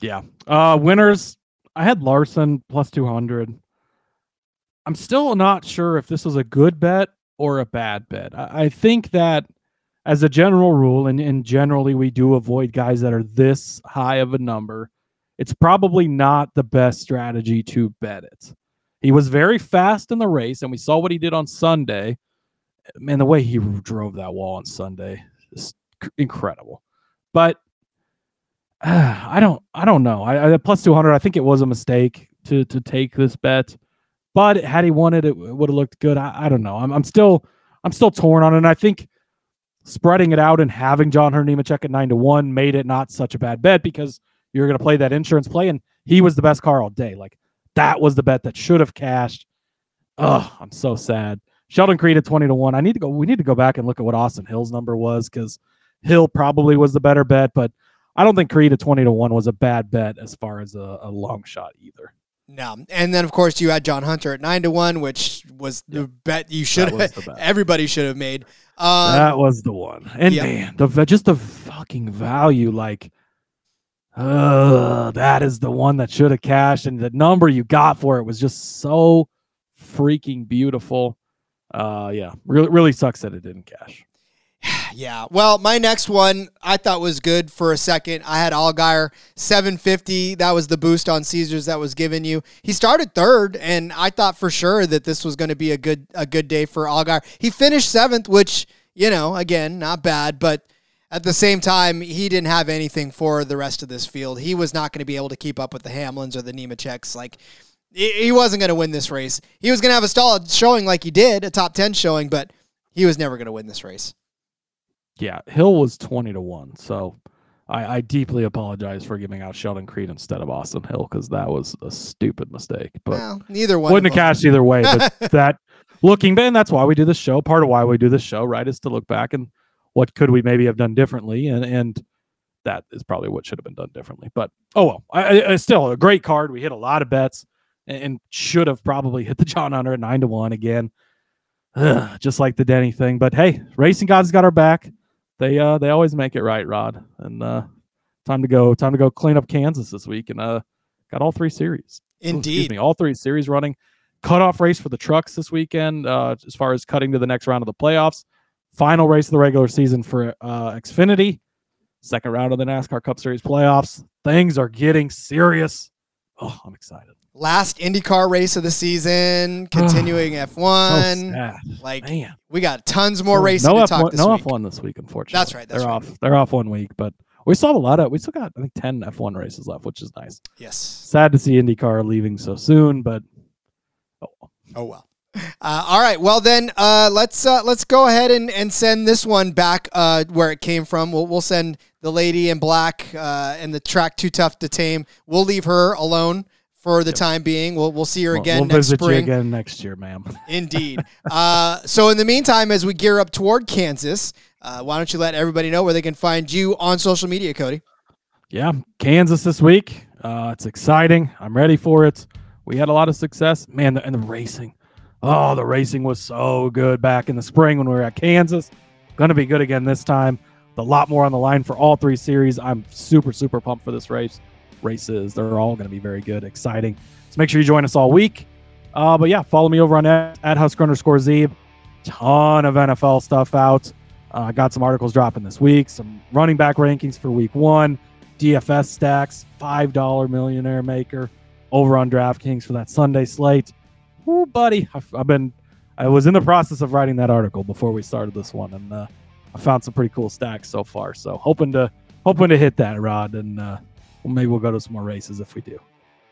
Yeah. Uh, winners. I had Larson plus two hundred. I'm still not sure if this was a good bet or a bad bet. I, I think that as a general rule, and, and generally we do avoid guys that are this high of a number it's probably not the best strategy to bet it. He was very fast in the race, and we saw what he did on Sunday. Man, the way he drove that wall on Sunday is incredible. But uh, I don't, I don't know. I, I plus two hundred. I think it was a mistake to to take this bet. But had he won it, it would have looked good. I, I don't know. I'm, I'm still, I'm still torn on it. And I think spreading it out and having John Hunter Nemechek at nine to one made it not such a bad bet because you're going to play that insurance play. And he was the best car all day. Like that was the bet that should have cashed. Oh, I'm so sad. Sheldon Creed at 20 to 1. I need to go. We need to go back and look at what Austin Hill's number was because Hill probably was the better bet, but I don't think Creed at 20 to 1 was a bad bet as far as a, a long shot either. No. And then, of course, you had John Hunter at 9 to 1, which was yep. the bet you should have, everybody should have made. Um, that was the one. And yep. man, the just the fucking value. Like, uh, that is the one that should have cashed, and the number you got for it was just so freaking beautiful. Uh, yeah, really, really sucks that it didn't cash. Yeah. Well, my next one I thought was good for a second. I had Allgaier 750. That was the boost on Caesars that was given you. He started third, and I thought for sure that this was going to be a good a good day for Allgaier. He finished seventh, which you know, again, not bad, but at the same time, he didn't have anything for the rest of this field. He was not going to be able to keep up with the Hamlins or the Nemecheks. Like, he wasn't going to win this race. He was going to have a solid showing like he did, a top 10 showing, but he was never going to win this race. Yeah, Hill was 20 to 1. So I, I deeply apologize for giving out Sheldon Creed instead of Austin Hill because that was a stupid mistake. But well, neither one wouldn't have cashed either way. But that looking back, that's why we do this show. Part of why we do this show, right, is to look back and what could we maybe have done differently? And and that is probably what should have been done differently. But oh well I, I still a great card. We hit a lot of bets and, and should have probably hit the john hunter at nine to one again. Ugh, just like the denny thing. But hey racing gods got our back. They uh they always make it right rod. And uh time to go time to go clean up kansas this week and uh got all three series. Indeed. me all three series running. Cutoff race for the trucks this weekend uh as far as cutting to the next round of the playoffs Final race of the regular season for uh, Xfinity. Second round of the NASCAR Cup Series playoffs. Things are getting serious. Oh, I'm excited. Last IndyCar race of the season, continuing F1. sad. like Man. we got tons more So racing no to F1, talk this no week. F1 this week, unfortunately. That's right, that's they're right. off. They're off one week, but we still have a lot of. We still got I think ten F1 races left, which is nice. Yes. Sad to see IndyCar leaving so soon, but oh, well. Oh well. Uh, all right. Well then, uh, let's uh, let's go ahead and, and send this one back uh, where it came from. We'll we'll send the lady in black uh, and the track too tough to tame. We'll leave her alone for the time being. We'll we'll see her We'll- again we'll next visit you again next year, ma'am. Indeed. uh, so in the meantime, as we gear up toward Kansas, uh, why don't you let everybody know where they can find you on social media, Cody? yeah, Kansas this week. Uh, it's exciting. I'm ready for it. We had a lot of success, man, the, and the racing. Oh, the racing was so good back in the spring when we were at Kansas. Going to be good again this time. A lot more on the line for all three series. I'm super, super pumped for this race. Races, they're all going to be very good, exciting. So make sure you join us all week. Uh, but yeah, follow me over on at, Husker underscore Zeeb. Ton of NFL stuff out. Uh, got some articles dropping this week. Some running back rankings for week one. DFS stacks, five dollar millionaire maker over on DraftKings for that Sunday slate. Ooh, buddy, I've, I've been, I was in the process of writing that article before we started this one, and uh, I found some pretty cool stacks so far. So hoping to, hoping to hit that rod, and uh, maybe we'll go to some more races if we do.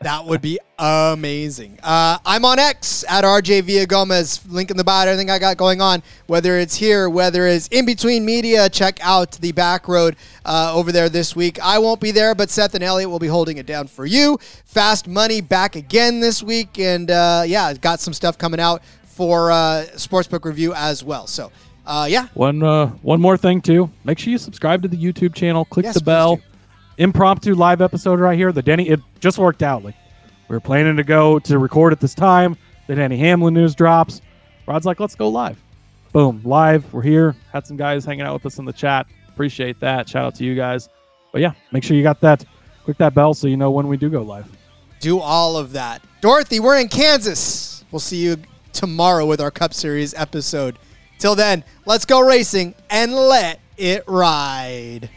That would be amazing. Uh, I'm on X at RJ Villagomez. Link in the bio. Everything I got going on, whether it's here, whether it's in between media, check out the back road uh, over there this week. I won't be there, but Seth and Elliot will be holding it down for you. Fast Money back again this week, and uh, yeah, got some stuff coming out for uh, Sportsbook Review as well. So, uh, yeah, One, uh, one more thing too. Make sure you subscribe to the YouTube channel. Click Yes, the bell. Impromptu live episode right here. The Denny. It just worked out. Like we were planning to go to record at this time. The Denny Hamlin news drops. Rod's like, let's go live. Boom, live. We're here. Had some guys hanging out with us in the chat. Appreciate that. Shout out to you guys. But yeah, make sure you got that. Click that bell so you know when we do go live. do all of that. Dorothy, we're in Kansas. We'll see you tomorrow with our Cup Series episode. Till then, let's go racing and let it ride.